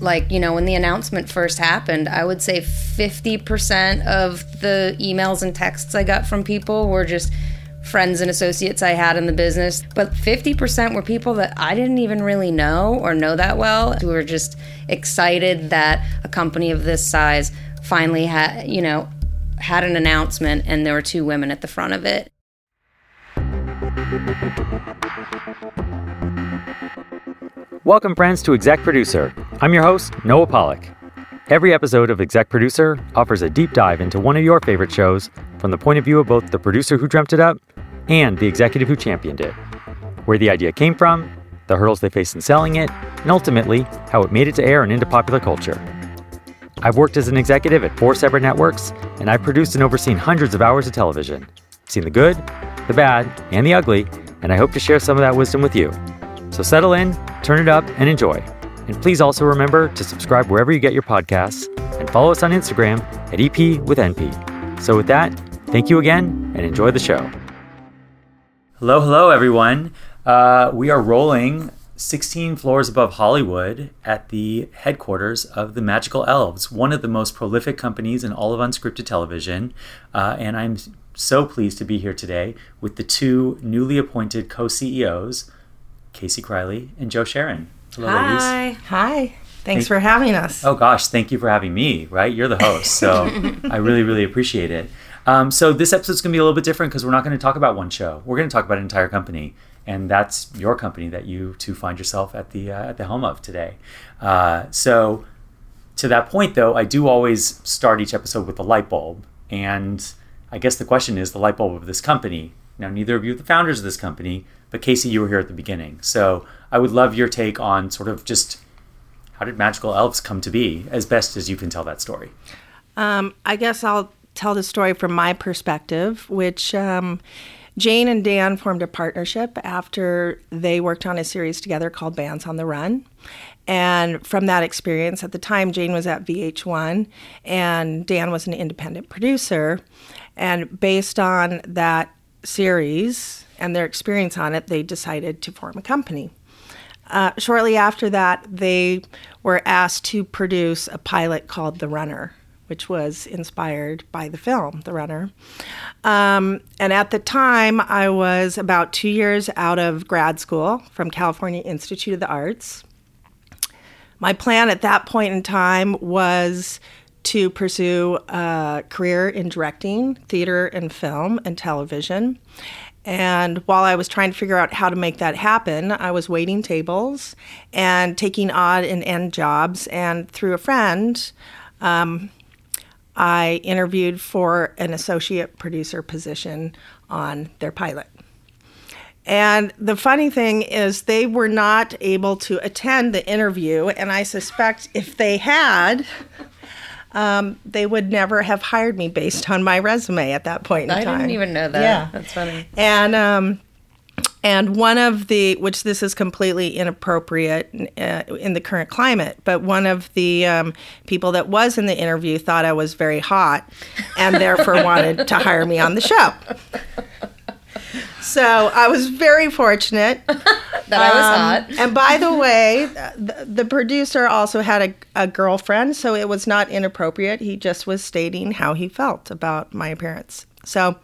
like, you know, when the announcement first happened, I would say 50% of the emails and texts I got from people were just friends and associates I had in the business. But 50% were people that I didn't even really know or know that well, who were just excited that a company of this size finally had, you know, had an announcement and there were two women at the front of it. Welcome, friends, to Exec Producer. I'm your host, Noah Pollock. Every episode of Exec Producer offers a deep dive into one of your favorite shows from the point of view of both the producer who dreamt it up and the executive who championed it. Where the idea came from, the hurdles they faced in selling it, and ultimately, how it made it to air and into popular culture. I've worked as an executive at four separate networks, and I've produced and overseen hundreds of hours of television. Seen the good, the bad, and the ugly, and I hope to share some of that wisdom with you. So settle in, turn it up, and enjoy. And please also remember to subscribe wherever you get your podcasts and follow us on Instagram at EP with NP. So, with that, thank you again and enjoy the show. Hello, hello, everyone. Uh, we are rolling 16 floors above Hollywood at the headquarters of the Magical Elves, one of the most prolific companies in all of unscripted television. Uh, and I'm so pleased to be here today with the two newly appointed co CEOs, Casey Kriley and Jo Sharon. Hello, Hi. Ladies. Hi. Thanks Thank- for having us. Oh gosh, thank you for having me. Right, you're the host, so I really, really appreciate it. Um, so this episode's going to be a little bit different because we're not going to talk about one show. We're going to talk about an entire company, and that's your company that you two find yourself at the uh, at the helm of today. Uh, so to that point, though, I do always start each episode with a light bulb, and I guess the question is the light bulb of this company. Now, neither of you are the founders of this company, but Casey, you were here at the beginning. So I would love your take on sort of just how did Magical Elves come to be, as best as you can tell that story. Um, I guess I'll tell the story from my perspective, which um, Jane and Dan formed a partnership after they worked on a series together called Bands on the Run. And from that experience, at the time, Jane was at VH1 and Dan was an independent producer. And based on that series, and their experience on it, they decided to form a company. Uh, shortly after that, they were asked to produce a pilot called The Runner, which was inspired by the film The Runner. Um, and at the time, I was about two years out of grad school from California Institute of the Arts. My plan at that point in time was to pursue a career in directing, theater, and film and television. And while I was trying to figure out how to make that happen, I was waiting tables and taking odd and end jobs. And through a friend, um, I interviewed for an associate producer position on their pilot. And the funny thing is, they were not able to attend the interview. And I suspect if they had, um, they would never have hired me based on my resume at that point in I time. I didn't even know that. Yeah, that's funny. And um, and one of the which this is completely inappropriate uh, in the current climate, but one of the um, people that was in the interview thought I was very hot, and therefore wanted to hire me on the show. So I was very fortunate that I was um, hot. And by the way, the, the producer also had a, a, girlfriend, so it was not inappropriate. He just was stating how he felt about my appearance. So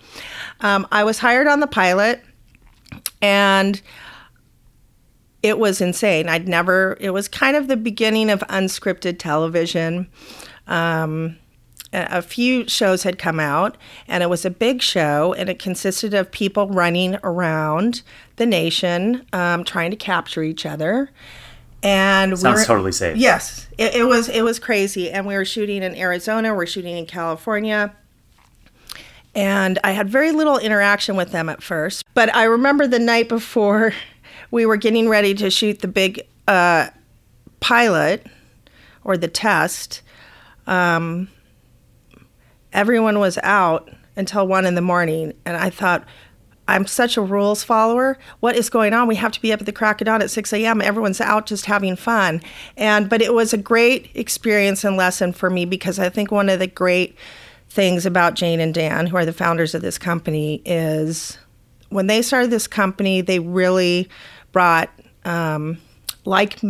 um, I was hired on the pilot, and it was insane. I'd never, it was kind of the beginning of unscripted television. Um, a few shows had come out, and it was a big show, and it consisted of people running around the nation um, trying to capture each other. And sounds we were, totally safe. Yes, it, it was. It was crazy, and we were shooting in Arizona. We we're shooting in California. And I had very little interaction with them at first. But I remember the night before we were getting ready to shoot the big uh, pilot or the test. Um, everyone was out until one in the morning. And I thought, I'm such a rules follower. What is going on? We have to be up at the crack of dawn at 6 a.m. Everyone's out just having fun. And but it was a great experience and lesson for me because I think one of the great things about Jane and Dan, who are the founders of this company, is when they started this company, they really brought um, like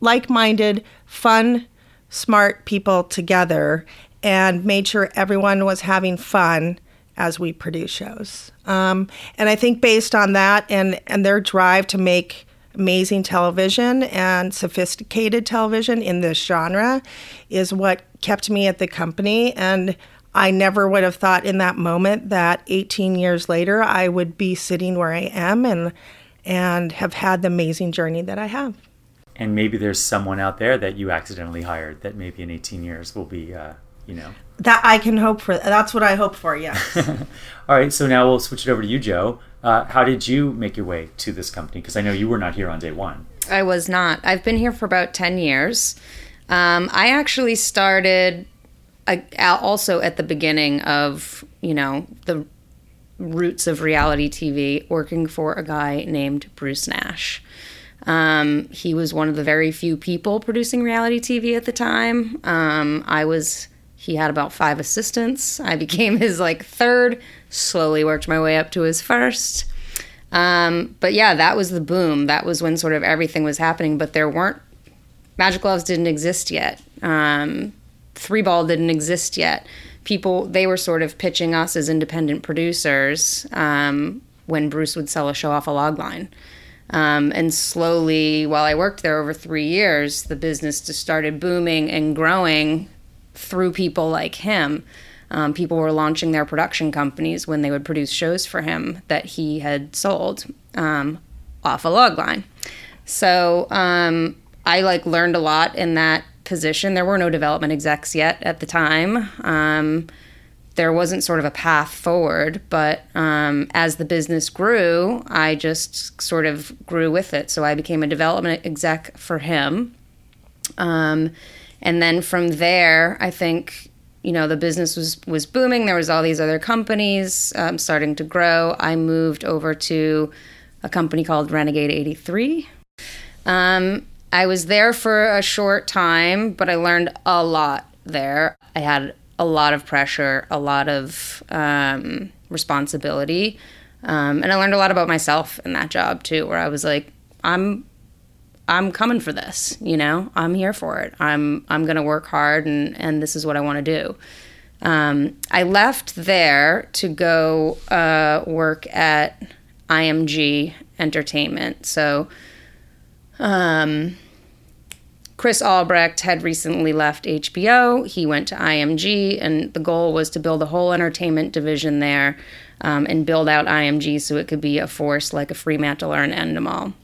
like-minded, fun, smart people together and made sure everyone was having fun as we produce shows. Um, and I think based on that and, and their drive to make amazing television and sophisticated television in this genre is what kept me at the company. And I never would have thought in that moment that 18 years later I would be sitting where I am and and have had the amazing journey that I have. And maybe there's someone out there that you accidentally hired that maybe in 18 years will be, uh, you know. That I can hope for. That's what I hope for. Yeah. All right. So now we'll switch it over to you, Jo. Uh, how did you make your way to this company? Because I know you were not here on day one. I was not. I've been here for about 10 years. Um, I actually started uh, also at the beginning of, you know, the roots of reality TV, working for a guy named Bruce Nash. Um, he was one of the very few people producing reality TV at the time. Um, I was, he had about five assistants. I became his like third, slowly worked my way up to his first. Um, but yeah, that was the boom. That was when sort of everything was happening, but there weren't, Magical Elves didn't exist yet. Um, 3Ball didn't exist yet people they were sort of pitching us as independent producers um, when Bruce would sell a show off a log line. Um, and slowly, while I worked there over three years, the business just started booming and growing through people like him. Um, people were launching their production companies when they would produce shows for him that he had sold um, off a log line. So um, I like learned a lot in that position. There were no development execs yet at the time. Um, there wasn't sort of a path forward, but um, as the business grew, I just sort of grew with it. So I became a development exec for him. And then from there, I think you know the business was was booming. There was all these other companies um, starting to grow. I moved over to a company called Renegade 83. Um, I was there for a short time, but I learned a lot there. I had a lot of pressure, a lot of um, responsibility, um, and I learned a lot about myself in that job too. Where I was like, I'm, I'm coming for this. You know, I'm here for it. I'm I'm gonna work hard, and and this is what I want to do. Um, I left there to go uh, work at IMG Entertainment. So um, Chris Albrecht had recently left HBO. He went to IMG, and the goal was to build a whole entertainment division there um, and build out IMG so it could be a force like a Fremantle or an Endemol.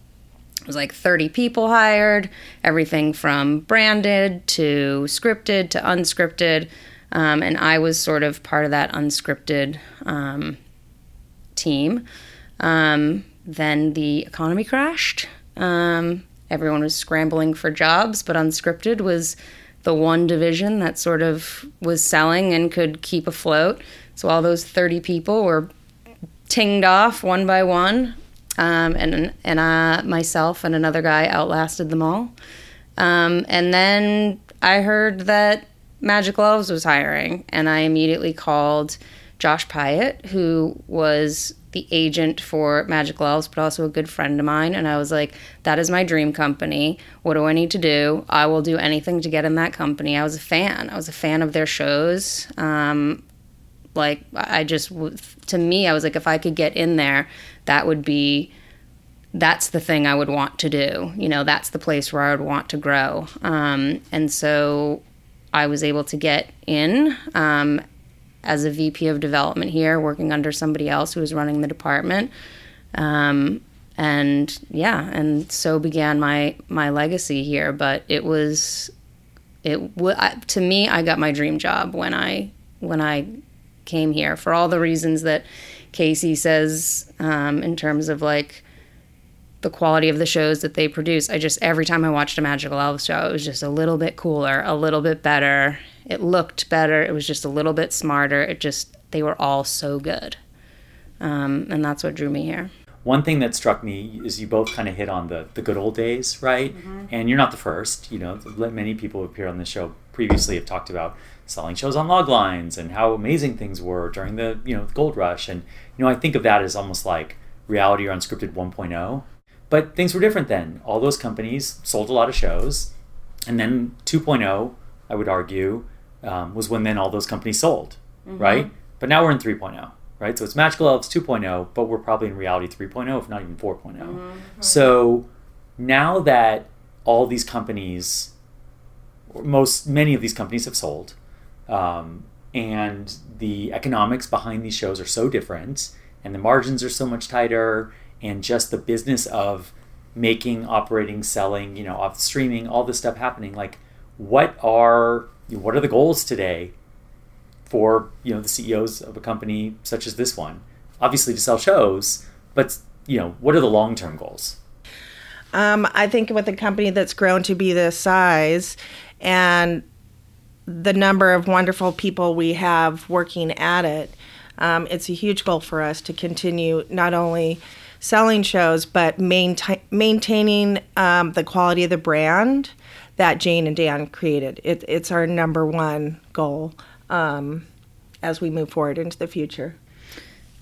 It was like 30 people hired, everything from branded to scripted to unscripted. Um, and I was sort of part of that unscripted um, team. Um, then the economy crashed. Um, everyone was scrambling for jobs, but unscripted was the one division that sort of was selling and could keep afloat. So all those 30 people were tinged off one by one, um, and and uh, myself and another guy outlasted them all. Um, and then I heard that Magical Elves was hiring, and I immediately called Josh Pyatt, who was the agent for Magical Elves, but also a good friend of mine. And I was like, that is my dream company. What do I need to do? I will do anything to get in that company. I was a fan. I was a fan of their shows. Um, like, I just, to me, I was like, if I could get in there, that would be, that's the thing I would want to do. You know, that's the place where I would want to grow. Um, and so I was able to get in. Um, as a VP of development here, working under somebody else who was running the department. Um, and yeah, and so began my my legacy here. But it was, it w- I, to me, I got my dream job when I when I came here for all the reasons that Casey says um, in terms of like the quality of the shows that they produce. I just every time I watched a Magical Elves show, it was just a little bit cooler, a little bit better, it looked better. It was just a little bit smarter. It just, they were all so good. Um, and that's what drew me here. One thing that struck me is you both kind of hit on the, the good old days, right? Mm-hmm. And you're not the first. You know, many people who appear on the show previously have talked about selling shows on log lines and how amazing things were during the you know the gold rush. And you know, I think of that as almost like reality or unscripted 1.0 but things were different then. All those companies sold a lot of shows, and then 2.0, I would argue, um, was when then all those companies sold, mm-hmm. right? But now we're in 3.0, right? So it's Magical Elves 2.0, but we're probably in reality 3.0, if not even 4.0. Mm-hmm. So now that all these companies, most many of these companies have sold, um, and the economics behind these shows are so different, and the margins are so much tighter, and just the business of making, operating, selling, you know, off streaming, all this stuff happening. Like, what are what are the goals today for you know the CEOs of a company such as this one? Obviously, to sell shows, but you know, what are the long term goals? Um, I think with a company that's grown to be this size and the number of wonderful people we have working at it, um, it's a huge goal for us to continue not only selling shows but maintain, maintaining um, the quality of the brand that Jane and Dan created. It, it's our number one goal um, as we move forward into the future.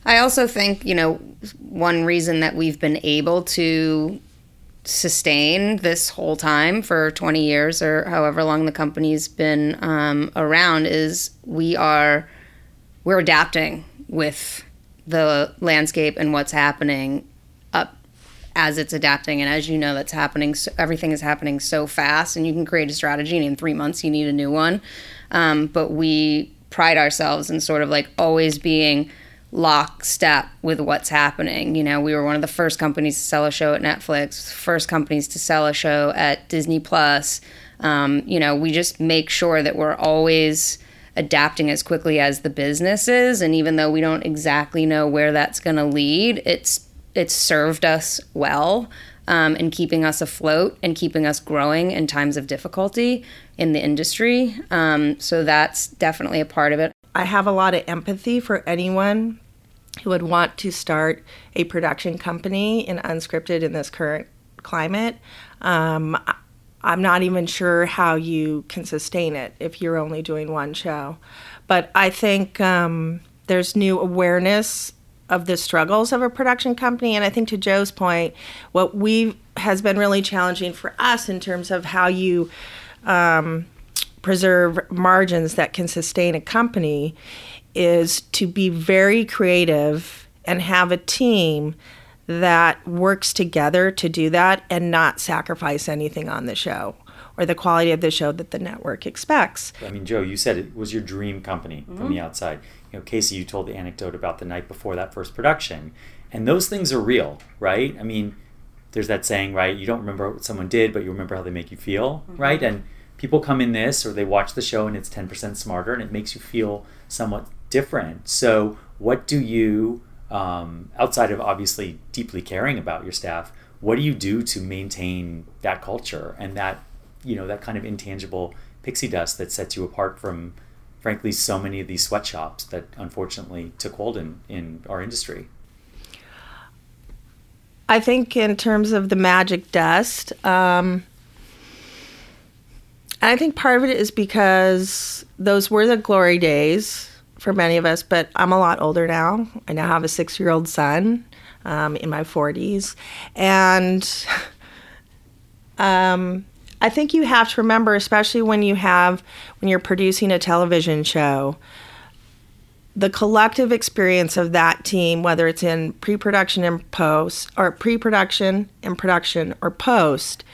I also think, you know, one reason that we've been able to sustain this whole time for 20 years or however long the company's been um, around is we are we're adapting with the landscape and what's happening up as it's adapting and as you know that's happening so everything is happening so fast and you can create a strategy and in three months you need a new one um, but we pride ourselves in sort of like always being lockstep with what's happening. You know, we were one of the first companies to sell a show at Netflix, first companies to sell a show at Disney Plus. Um, you know, we just make sure that we're always adapting as quickly as the business is, and even though we don't exactly know where that's going to lead, it's it's served us well. Um, and keeping us afloat and keeping us growing in times of difficulty in the industry. Um, so that's definitely a part of it. I have a lot of empathy for anyone who would want to start a production company in unscripted in this current climate. Um, I'm not even sure how you can sustain it if you're only doing one show. But I think um, there's new awareness of the struggles of a production company. And I think to Jo's point, what we has been really challenging for us in terms of how you um, preserve margins that can sustain a company is to be very creative and have a team that works together to do that and not sacrifice anything on the show or the quality of the show that the network expects. I mean, Jo, you said it was your dream company mm-hmm. from the outside. You know, Casey, you told the anecdote about the night before that first production, and those things are real, right? I mean, there's that saying, right? You don't remember what someone did, but you remember how they make you feel, mm-hmm. right? And people come in this or they watch the show and it's 10% smarter and it makes you feel somewhat different. So, what do you, um, outside of obviously deeply caring about your staff, what do you do to maintain that culture and that, you know, that kind of intangible pixie dust that sets you apart from, frankly, so many of these sweatshops that unfortunately took hold in, in our industry? I think in terms of the magic dust, um, I think part of it is because those were the glory days for many of us, but I'm a lot older now. I now have a six year old son um, in my 40s. And um, I think you have to remember, especially when you have, when you're producing a television show, the collective experience of that team, whether it's in pre production and post, or pre production and production or post,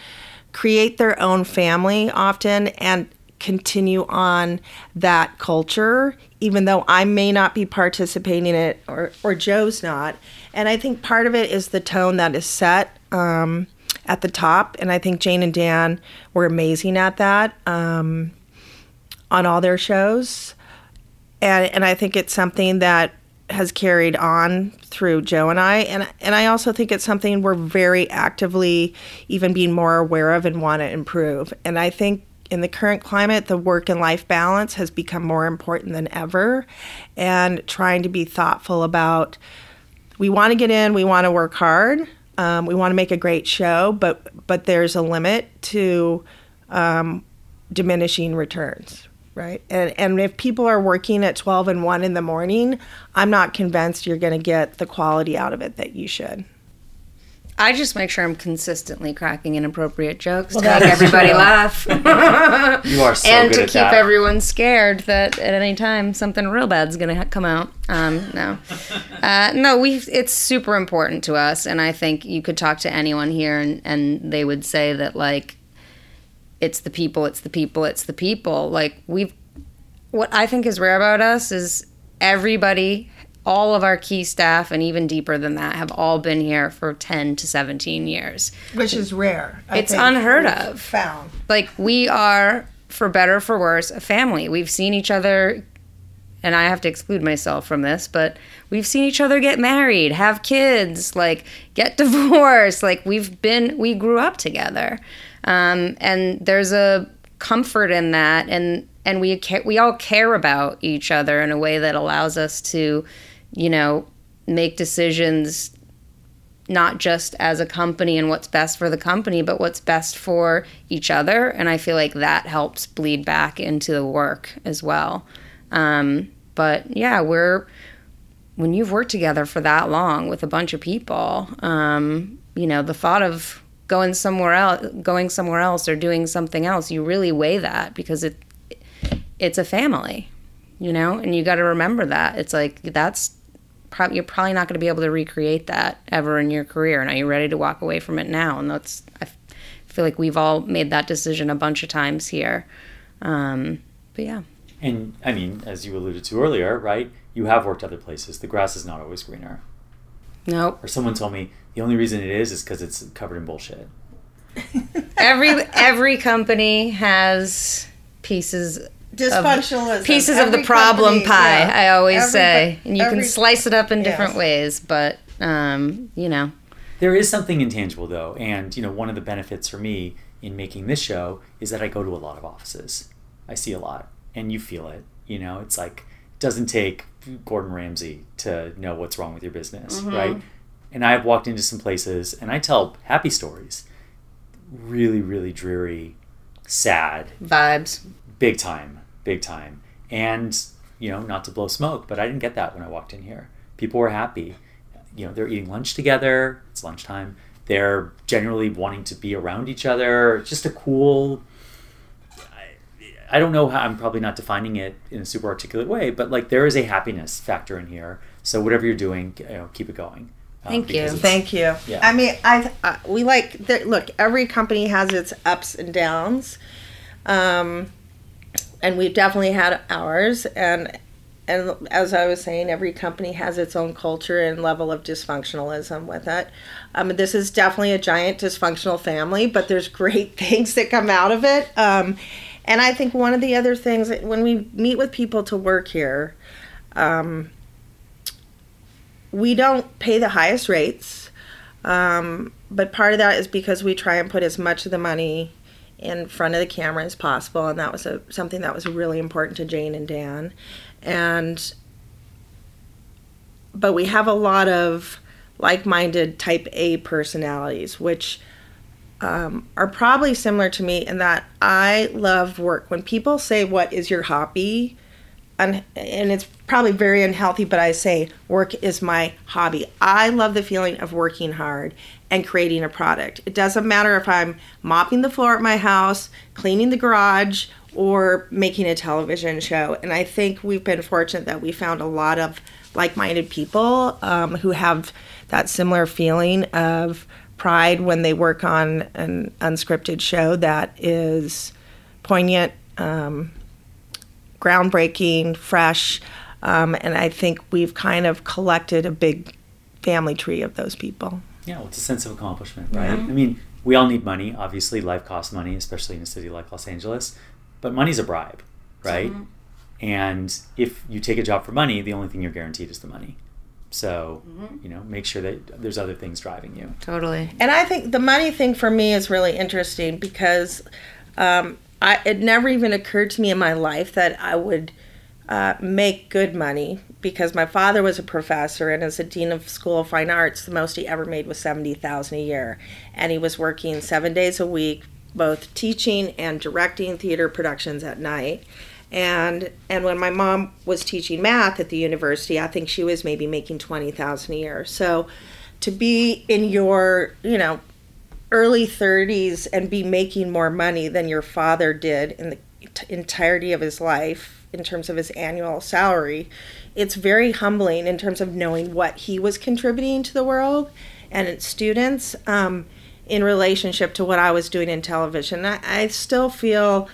create their own family often and continue on that culture, even though I may not be participating in it or, or Jo's not. And I think part of it is the tone that is set um, at the top. And I think Jane and Dan were amazing at that um, on all their shows. And, and I think it's something that has carried on through Jo and I and and I also think it's something we're very actively even being more aware of and want to improve. And I think in the current climate, the work and life balance has become more important than ever and trying to be thoughtful about we want to get in, we want to work hard, um, we want to make a great show, but but there's a limit to um, diminishing returns, right? And and if people are working at 12 and 1 in the morning, I'm not convinced you're going to get the quality out of it that you should. I just make sure I'm consistently cracking inappropriate jokes Well, to make everybody true. laugh. You are so and good to at keep that. everyone scared that at any time something real bad's gonna come out. Um, no, uh, no, we. It's super important to us, and I think you could talk to anyone here, and and they would say that like, it's the people, it's the people, it's the people. Like we've, what I think is rare about us is everybody. All of our key staff, and even deeper than that, have all been here for 10 to 17 years. which is rare. I It's unheard of. Found. like we are for better or for worse a family we've seen each other and i have to exclude myself from this but we've seen each other get married have kids like get divorced like we've been we grew up together um, and there's a comfort in that and and we ca- we all care about each other in a way that allows us to you know make decisions not just as a company and what's best for the company, but what's best for each other. And I feel like that helps bleed back into the work as well. Um, but yeah, we're when you've worked together for that long with a bunch of people, um, you know, the thought of going somewhere else, going somewhere else, or doing something else, you really weigh that because it it's a family, you know, and you got to remember that it's like that's prob- you're probably not going to be able to recreate that ever in your career. And are you ready to walk away from it now? And that's I f- feel like we've all made that decision a bunch of times here. Um, but yeah, And I mean, as you alluded to earlier, right? You have worked other places. The grass is not always greener. nope. Or someone told me the only reason it is is because it's covered in bullshit. Every every company has pieces Dysfunctionalism. pieces of the problem company, pie. yeah. I always Every- say, and you every- can slice it up in different Yes. ways. But um, you know, There is something intangible though, and you know, one of the benefits for me in making this show is that I go to a lot of offices. I see a lot, and you feel it. You know, it's like it doesn't take Gordon Ramsay to know what's wrong with your business, right? And I've walked into some places, and I tell happy stories, really, really dreary, sad, vibes. big time, big time. And you know, not to blow smoke, but I didn't get that when I walked in here. People were happy. You know, they're eating lunch together. It's lunchtime. They're generally wanting to be around each other. It's just a cool. I, I don't know how. I'm probably not defining it in a super articulate way, but like there is a happiness factor in here. So whatever you're doing, you know, keep it going. Um, Thank you. Thank you. Yeah. I mean, I, I we like the, look. Every company has its ups and downs, um, and we've definitely had ours. And and as I was saying, every company has its own culture and level of dysfunctionalism with it. Um, this is definitely a giant dysfunctional family, but there's great things that come out of it. Um, and I think one of the other things when we meet with people to work here, um, we don't pay the highest rates. Um, but part of that is because we try and put as much of the money in front of the camera as possible, and that was a, something that was really important to Jane and Dan. And but we have a lot of like-minded Type A personalities, which um, are probably similar to me in that I love work. When people say, "What is your hobby?" and, and it's probably very unhealthy, but I say work is my hobby. I love the feeling of working hard and creating a product. It doesn't matter if I'm mopping the floor at my house, cleaning the garage, or making a television show. And I think we've been fortunate that we found a lot of like minded people um, who have that similar feeling of pride when they work on an unscripted show that is poignant. Um, groundbreaking, fresh, um, and I think we've kind of collected a big family tree of those people. Yeah, well, it's a sense of accomplishment, right? I mean, we all need money. Obviously, life costs money, especially in a city like Los Angeles. But money's a bribe, right? And if you take a job for money, the only thing you're guaranteed is the money. So, you know, make sure that there's other things driving you. Totally. And I think the money thing for me is really interesting because um, I, it never even occurred to me in my life that I would uh, make good money because my father was a professor and as a dean of school of fine arts the most he ever made was 70000 a year. And he was working seven days a week both teaching and directing theater productions at night. And and when my mom was teaching math at the university i think she was maybe making 20000 a year. So to be in your, you know, early 30s and be making more money than your father did in the t- entirety of his life in terms of his annual salary, it's very humbling in terms of knowing what he was contributing to the world and its students um, in relationship to what I was doing in television. I, I still feel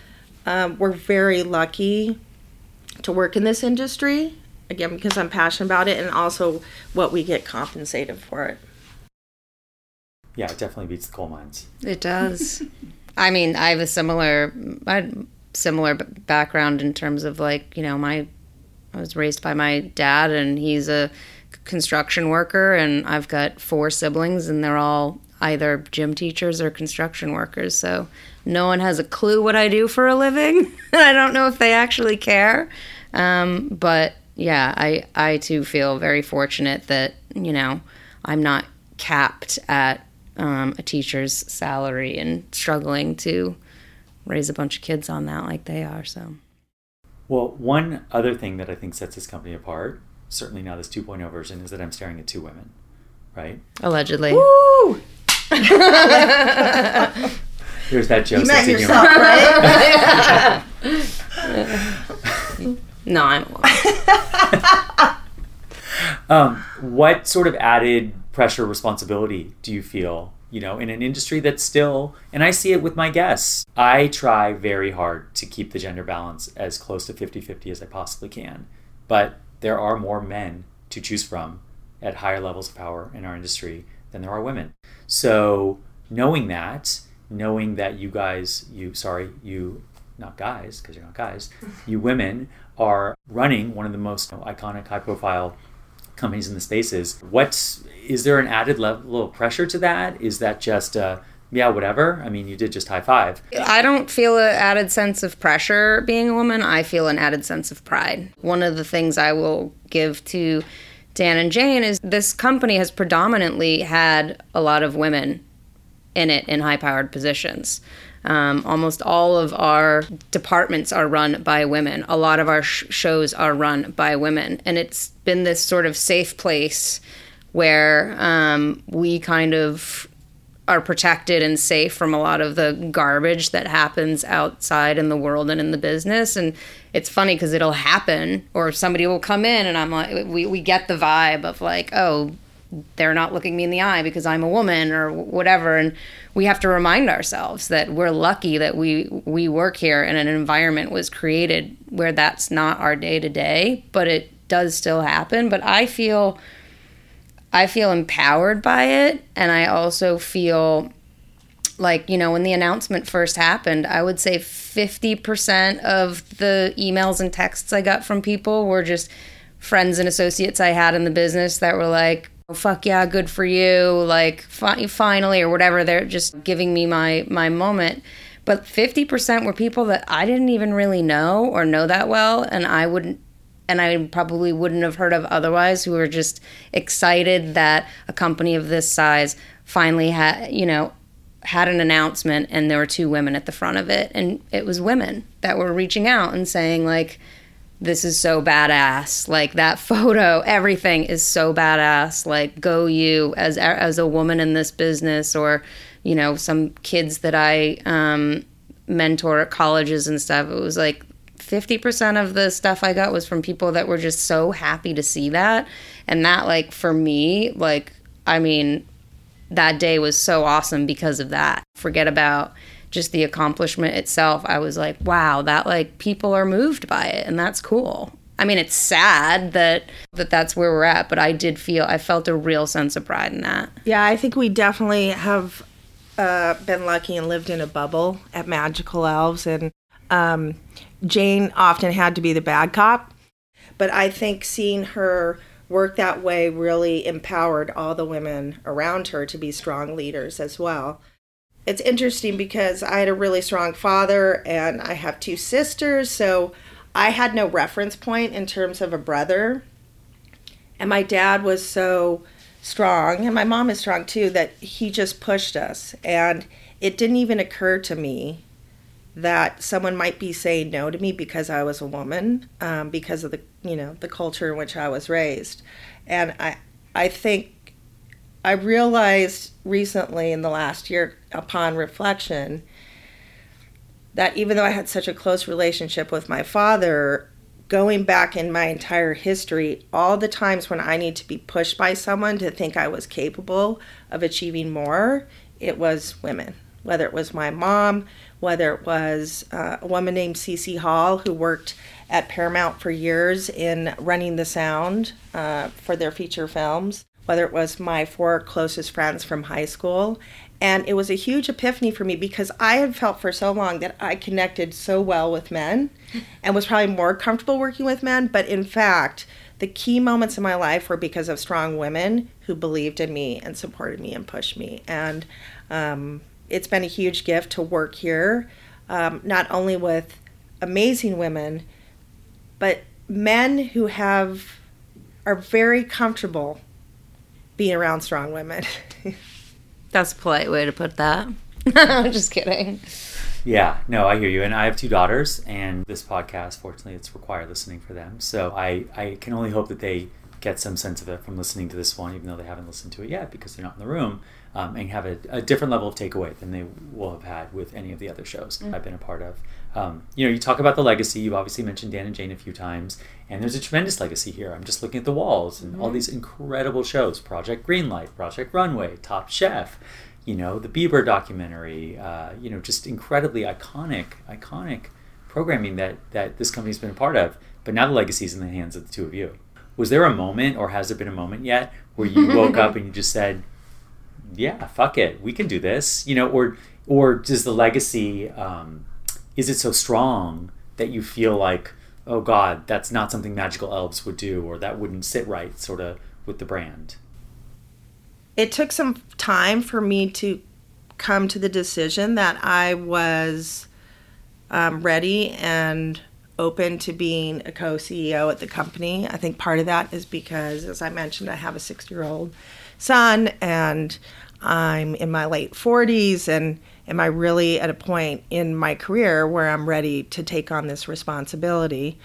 um, we're very lucky to work in this industry, again, because I'm passionate about it and also what we get compensated for it. Yeah, it definitely beats the coal mines. It does. I mean, I have a similar, I had similar background in terms of like, you know, my, I was raised by my dad and he's a construction worker and I've got four siblings and they're all either gym teachers or construction workers. So no one has a clue what I do for a living. I don't know if they actually care. Um, but yeah, I, I too feel very fortunate that, you know, I'm not capped at um, a teacher's salary and struggling to raise a bunch of kids on that like they are. So, well, one other thing that I think sets this company apart, certainly now this 2.0 version, is that I'm staring at two women, right? Allegedly. Woo! There's that joke. You met yourself, right? no, I'm. um, what sort of added pressure, responsibility do you feel? You know, in an industry that's still, and I see it with my guests. I try very hard to keep the gender balance as close to 50 50 as I possibly can. But there are more men to choose from at higher levels of power in our industry than there are women. So, knowing that, knowing that you guys, you, sorry, you, not guys, because you're not guys, you women are running one of the most iconic, high profile companies in the spaces. What's is there an added level of pressure to that? Is that just uh, yeah, whatever? I mean, you did just high five. I don't feel an added sense of pressure being a woman. I feel an added sense of pride. One of the things I will give to Dan and Jane is this company has predominantly had a lot of women in it in high powered positions. Um, almost all of our departments are run by women. A lot of our sh- shows are run by women. And it's been this sort of safe place where um, we kind of are protected and safe from a lot of the garbage that happens outside in the world and in the business. And it's funny because it'll happen, or somebody will come in, and I'm like, we, we get the vibe of like, oh, they're not looking me in the eye because I'm a woman or whatever. And we have to remind ourselves that we're lucky that we we work here and an environment was created where that's not our day to day, but it does still happen. But I feel I feel empowered by it and I also feel like, you know, when the announcement first happened, I would say 50% of the emails and texts I got from people were just friends and associates I had in the business that were like, fuck yeah, good for you, like fi- finally or whatever. They're just giving me my my moment. But 50% were people that I didn't even really know or know that well and I wouldn't and I probably wouldn't have heard of otherwise who were just excited that a company of this size finally had, you know, had an announcement and there were two women at the front of it and it was women that were reaching out and saying like this is so badass. Like that photo, everything is so badass. Like go you as as a woman in this business, or you know some kids that I um, mentor at colleges and stuff. It was like. 50% of the stuff I got was from people that were just so happy to see that. And that, like, for me, like, I mean, that day was so awesome because of that. Forget about just the accomplishment itself, I was like, wow, that like people are moved by it and that's cool. I mean, it's sad that that that's where we're at, but I did feel I felt a real sense of pride in that. Yeah, I think we definitely have uh, been lucky and lived in a bubble at Magical Elves, and um, Jane often had to be the bad cop, but I think seeing her work that way really empowered all the women around her to be strong leaders as well it's interesting because I had a really strong father and I have two sisters, so I had no reference point in terms of a brother. And my dad was so strong, and my mom is strong too, that he just pushed us. And it didn't even occur to me that someone might be saying no to me because I was a woman, um, because of the you know the culture in which I was raised. And I I think I realized recently in the last year, upon reflection, that even though I had such a close relationship with my father, going back in my entire history, all the times when I need to be pushed by someone to think I was capable of achieving more, it was women. Whether it was my mom, whether it was uh, a woman named Cece Hall who worked at Paramount for years in running the sound uh, for their feature films, whether it was my four closest friends from high school. And it was a huge epiphany for me because I had felt for so long that I connected so well with men and was probably more comfortable working with men. But in fact, the key moments in my life were because of strong women who believed in me and supported me and pushed me. And um, it's been a huge gift to work here, um, not only with amazing women, but men who have are very comfortable being around strong women. That's a polite way to put that. I'm just kidding. Yeah, no, I hear you. And I have two daughters, and this podcast, fortunately, it's required listening for them. So I, I can only hope that they get some sense of it from listening to this one, even though they haven't listened to it yet because they're not in the room, um, and have a, a, different level of takeaway than they will have had with any of the other shows mm-hmm. I've been a part of. Um, you know, you talk about the legacy. You've obviously mentioned Dan and Jane a few times, and there's a tremendous legacy here. I'm just looking at the walls and mm-hmm. all these incredible shows: Project Greenlight, Project Runway, Top Chef. You know, the Bieber documentary. Uh, you know, just incredibly iconic, iconic programming that that this company's been a part of. But now the legacy is in the hands of the two of you. Was there a moment, or has there been a moment yet, where you woke up and you just said, "Yeah, fuck it, we can do this," you know, or or does the legacy um, is it so strong that you feel like, oh God, that's not something magical elves would do, or that wouldn't sit right, sort of, with the brand? It took some time for me to come to the decision that I was um, ready and open to being a co CEO at the company. I think part of that is because, as I mentioned, I have a six year old son and I'm in my late 40s and am I really at a point in my career where I'm ready to take on this responsibility?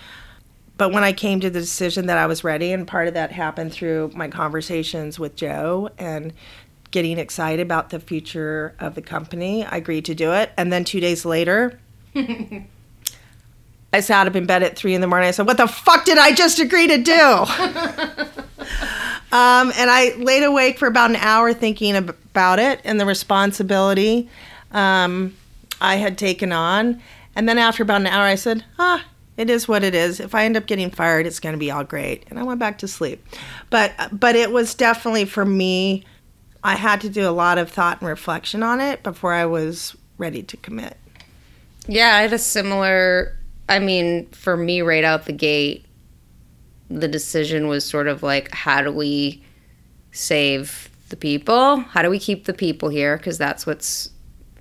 But when I came to the decision that I was ready, and part of that happened through my conversations with Jo and getting excited about the future of the company, I agreed to do it. And then two days later, I sat up in bed at three in the morning. I said, What the fuck did I just agree to do? Um, and I laid awake for about an hour thinking about it and the responsibility um, I had taken on. And then after about an hour, I said, ah, it is what it is. If I end up getting fired, it's going to be all great. And I went back to sleep. But but it was definitely for me. I had to do a lot of thought and reflection on it before I was ready to commit. Yeah, I had a similar. I mean, for me, right out the gate, the decision was sort of like, how do we save the people? How do we keep the people here? Because that's what's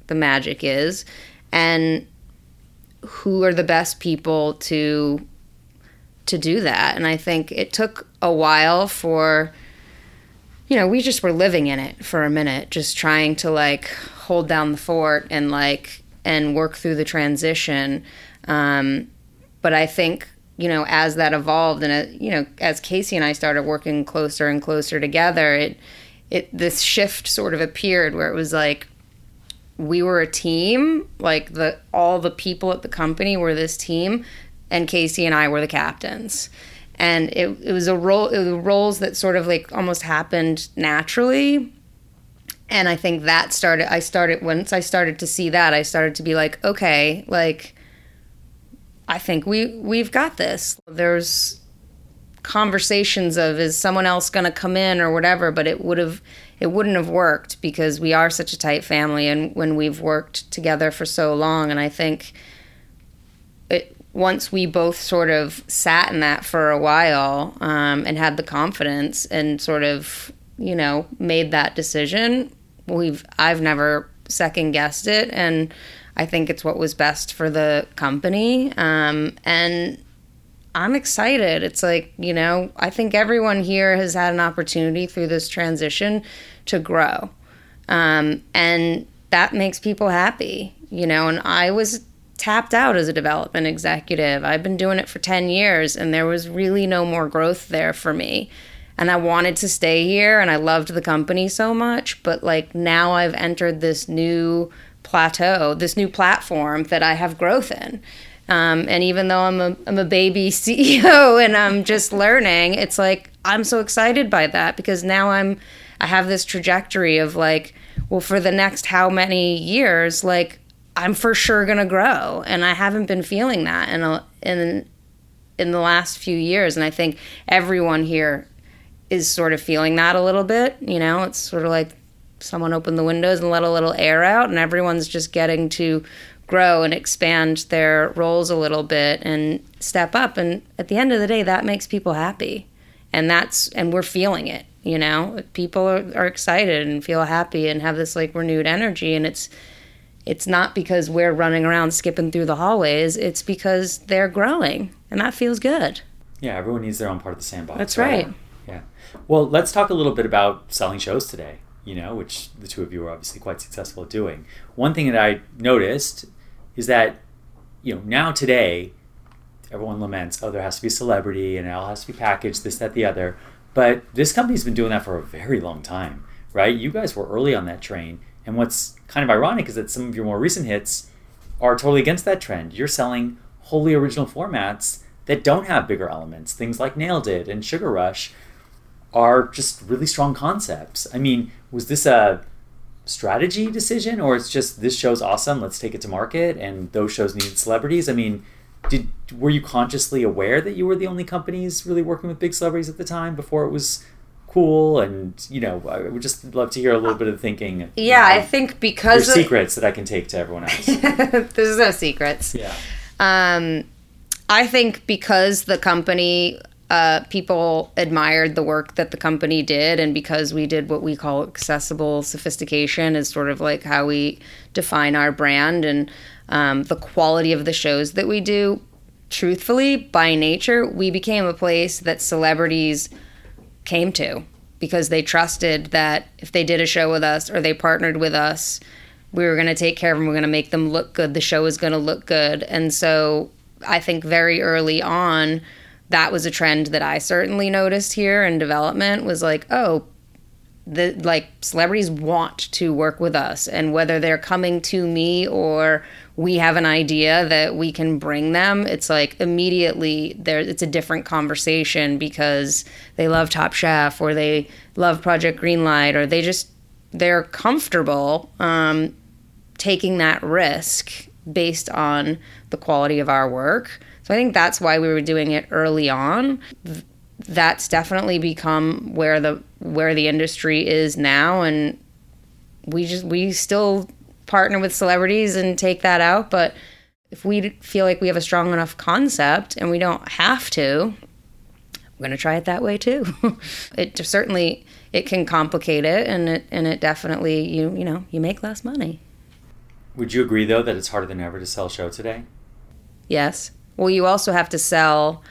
the magic is. And who are the best people to to do that? And I think it took a while for you know, we just were living in it for a minute, just trying to like hold down the fort and like and work through the transition. Um, but I think you know, as that evolved and, it, you know, as Casey and I started working closer and closer together, it, it, this shift sort of appeared where it was like, we were a team, like the, all the people at the company were this team and Casey and I were the captains. And it, it was a role, it was roles that sort of like almost happened naturally. And I think that started, I started, once I started to see that, I started to be like, okay, like, I think we we've got this. There's conversations of is someone else going to come in or whatever, but it would have it wouldn't have worked because we are such a tight family and when we've worked together for so long and I think it once we both sort of sat in that for a while um, and had the confidence and sort of you know made that decision we've I've never second guessed it and I think it's what was best for the company. Um, and I'm excited. It's like, you know, I think everyone here has had an opportunity through this transition to grow. Um, and that makes people happy, you know. And I was tapped out as a development executive. I've been doing it for 10 years, and there was really no more growth there for me. and I wanted to stay here and I loved the company so much, but like now I've entered this new plateau, this new platform that I have growth in. Um, and even though I'm a, I'm a baby CEO and I'm just learning, it's like I'm so excited by that because now I'm I have this trajectory of like, well, for the next how many years, like I'm for sure gonna grow, and I haven't been feeling that in in in the last few years, and I think everyone here is sort of feeling that a little bit. You know, it's sort of like someone opened the windows and let a little air out, and everyone's just getting to grow and expand their roles a little bit and step up. And at the end of the day, that makes people happy, and that's and we're feeling it. You know, people are, are excited and feel happy and have this like renewed energy, and it's it's not because we're running around skipping through the hallways. It's because they're growing, and that feels good. Yeah, everyone needs their own part of the sandbox. That's right. Yeah. Well, let's talk a little bit about selling shows today, you know, which the two of you are obviously quite successful at doing. One thing that I noticed is that, you know, now today, everyone laments, oh, there has to be celebrity and it all has to be packaged, this, that, the other. But this company's been doing that for a very long time, right? You guys were early on that train. And what's kind of ironic is that some of your more recent hits are totally against that trend. You're selling wholly original formats that don't have bigger elements. Things like Nailed It and Sugar Rush are just really strong concepts. I mean, was this a strategy decision or it's just this show's awesome, let's take it to market and those shows need celebrities? I mean, did were you consciously aware that you were the only companies really working with big celebrities at the time before it was cool and you know i would just love to hear a little bit of thinking Yeah, I think because of- secrets that i can take to everyone else there's no secrets. yeah Um, I think because the company, uh, people admired the work that the company did, and because we did what we call accessible sophistication, is sort of like how we define our brand and um, the quality of the shows that we do. Truthfully, by nature, we became a place that celebrities came to because they trusted that if they did a show with us or they partnered with us, we were going to take care of them. We're going to make them look good. The show is going to look good. And so I think very early on, that was a trend that I certainly noticed here in development was like, oh, the like celebrities want to work with us. And whether they're coming to me or we have an idea that we can bring them it's like immediately there it's a different conversation because they love top chef or they love project greenlight or they just they're comfortable um, taking that risk based on the quality of our work so i think that's why we were doing it early on. That's definitely become where the where the industry is now and we just we still partner with celebrities and take that out but if we feel like we have a strong enough concept and we don't have to we're going to try it that way too. It certainly it can complicate it and it and it definitely you you know you make less money. Would you agree though that it's harder than ever to sell a show today? Yes. Well, you also have to sell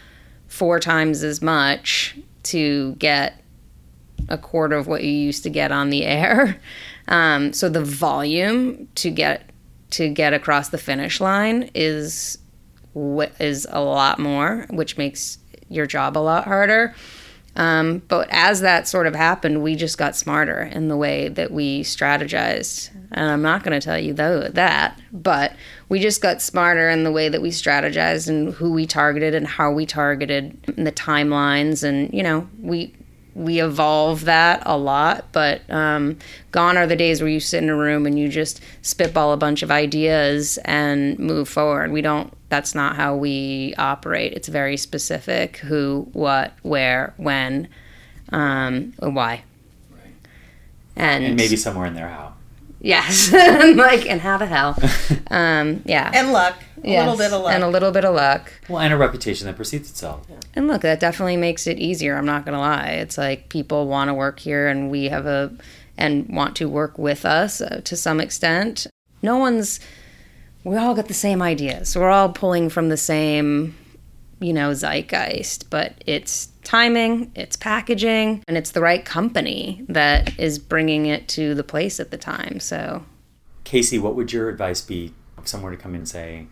four times as much to get a quarter of what you used to get on the air. Um, so the volume to get to get across the finish line is is a lot more, which makes your job a lot harder. Um, but as that sort of happened, we just got smarter in the way that we strategized. And I'm not going to tell you though that, but we just got smarter in the way that we strategized and who we targeted and how we targeted and the timelines. And you know, we we evolve that a lot. But um, gone are the days where you sit in a room and you just spitball a bunch of ideas and move forward. We don't. That's not how we operate. It's very specific: who, what, where, when, um, and why. And, and maybe somewhere in there how yes, like and how the hell, um, yeah, And luck. A Yes, little bit of luck. and a little bit of luck. well and a reputation that precedes itself And look, that definitely makes it easier. I'm not going to lie. It's like people want to work here and we have a, and want to work with us uh, to some extent. No one's, we all got the same ideas. We're all pulling from the same, you know, zeitgeist, but it's timing, it's packaging, and it's the right company that is bringing it to the place at the time. So, casey what would your advice be if someone were to come in and say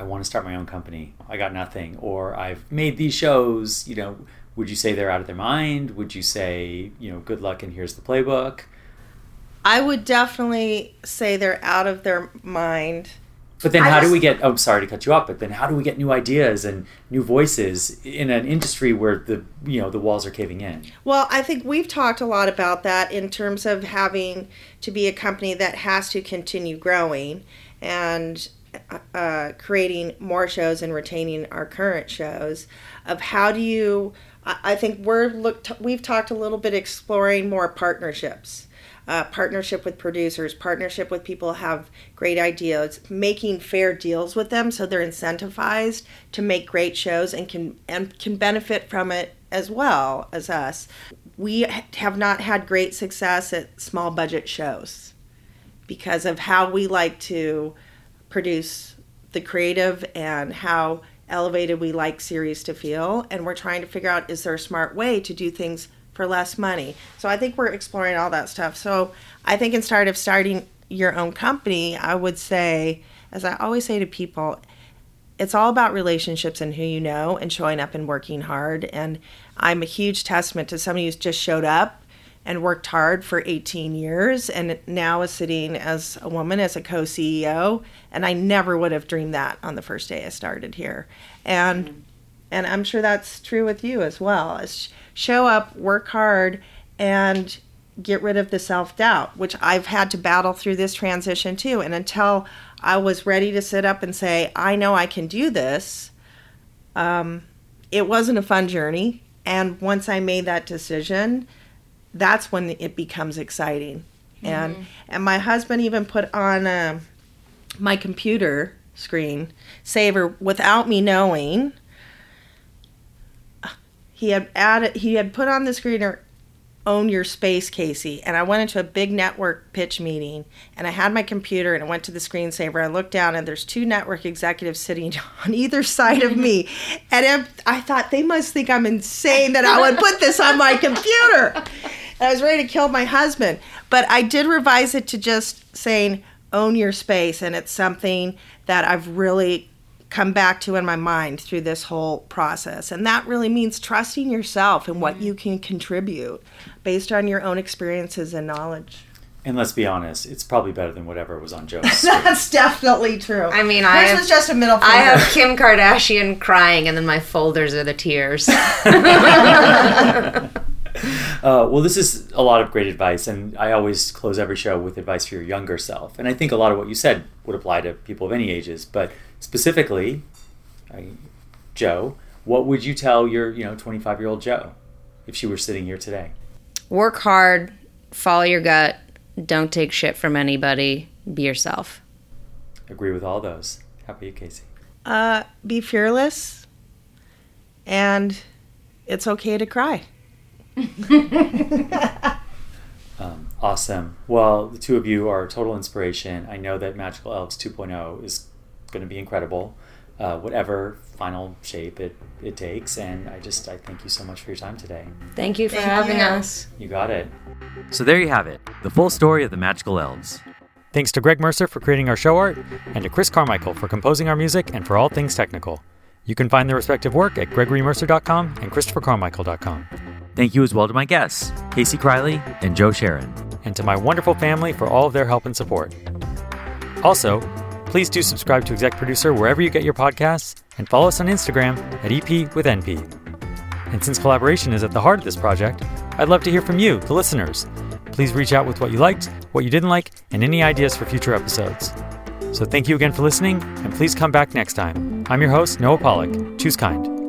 I want to start my own company. I got nothing. Or I've made these shows, you know, would you say they're out of their mind? Would you say, you know, good luck and here's the playbook? I would definitely say they're out of their mind. But then, I how do we get? Oh, sorry to cut you off. But then, how do we get new ideas and new voices in an industry where the you know the walls are caving in? Well, I think we've talked a lot about that in terms of having to be a company that has to continue growing and uh, creating more shows and retaining our current shows. Of how do you? I think we're look. We've talked a little bit exploring more partnerships. Uh, partnership with producers, partnership with people have great ideas, making fair deals with them so they're incentivized to make great shows and can and can benefit from it as well as us. We have not had great success at small budget shows because of how we like to produce the creative and how elevated we like series to feel and we're trying to figure out is there a smart way to do things for less money. So i think we're exploring all that stuff. So i think instead of starting your own company i would say as i always say to people it's all about relationships and who you know and showing up and working hard. And i'm a huge testament to somebody who's just showed up and worked hard for 18 years and now is sitting as a woman as a co-ceo and i never would have dreamed that on the first day i started here. And and i'm sure that's true with you as well. Is show up work hard and get rid of the self-doubt which i've had to battle through this transition too and until i was ready to sit up and say i know i can do this um, it wasn't a fun journey and once i made that decision that's when it becomes exciting. And and my husband even put on uh, my computer screen saver without me knowing. He had added. He had put on the screener, "Own your space, Casey." And I went into a big network pitch meeting, and I had my computer, and I went to the screensaver. I looked down, and there's two network executives sitting on either side of me, and I thought they must think I'm insane that I would put this on my computer. And I was ready to kill my husband. But I did revise it to just saying, own your space. And it's something that I've really come back to in my mind through this whole process. And that really means trusting yourself and what you can contribute based on your own experiences and knowledge. And let's be honest, it's probably better than whatever was on Jo's. That's definitely true. I mean, Hers I have- was just a middle finger. I have Kim Kardashian crying, and then my folders are the tears. Uh, well, this is a lot of great advice, and I always close every show with advice for your younger self. And I think a lot of what you said would apply to people of any ages, but specifically, I, Jo, what would you tell your you know 25 year old Jo if she were sitting here today? Work hard, follow your gut, don't take shit from anybody, be yourself. Agree with all those. How about you, Casey? uh, be fearless, and it's okay to cry. Um, awesome. Well, the two of you are a total inspiration. I know that Magical Elves 2.0 is going to be incredible, uh, whatever final shape it, it takes. And I just I thank you so much for your time today. Thank you for Thank having you. us. You got it. So there you have it, the full story of the Magical Elves. Thanks to Greg Mercer for creating our show art, and to Chris Carmichael for composing our music and for all things technical. You can find their respective work at gregorymercer.com and christophercarmichael.com. Thank you as well to my guests, Casey Kriley and Jo Sharon. and to my wonderful family for all of their help and support. Also, please do subscribe to Exec Producer wherever you get your podcasts and follow us on Instagram at EP with NP. And since collaboration is at the heart of this project, I'd love to hear from you, the listeners. Please reach out with what you liked, what you didn't like, and any ideas for future episodes. So thank you again for listening, and please come back next time. I'm your host, Noah Pollock. Choose kind.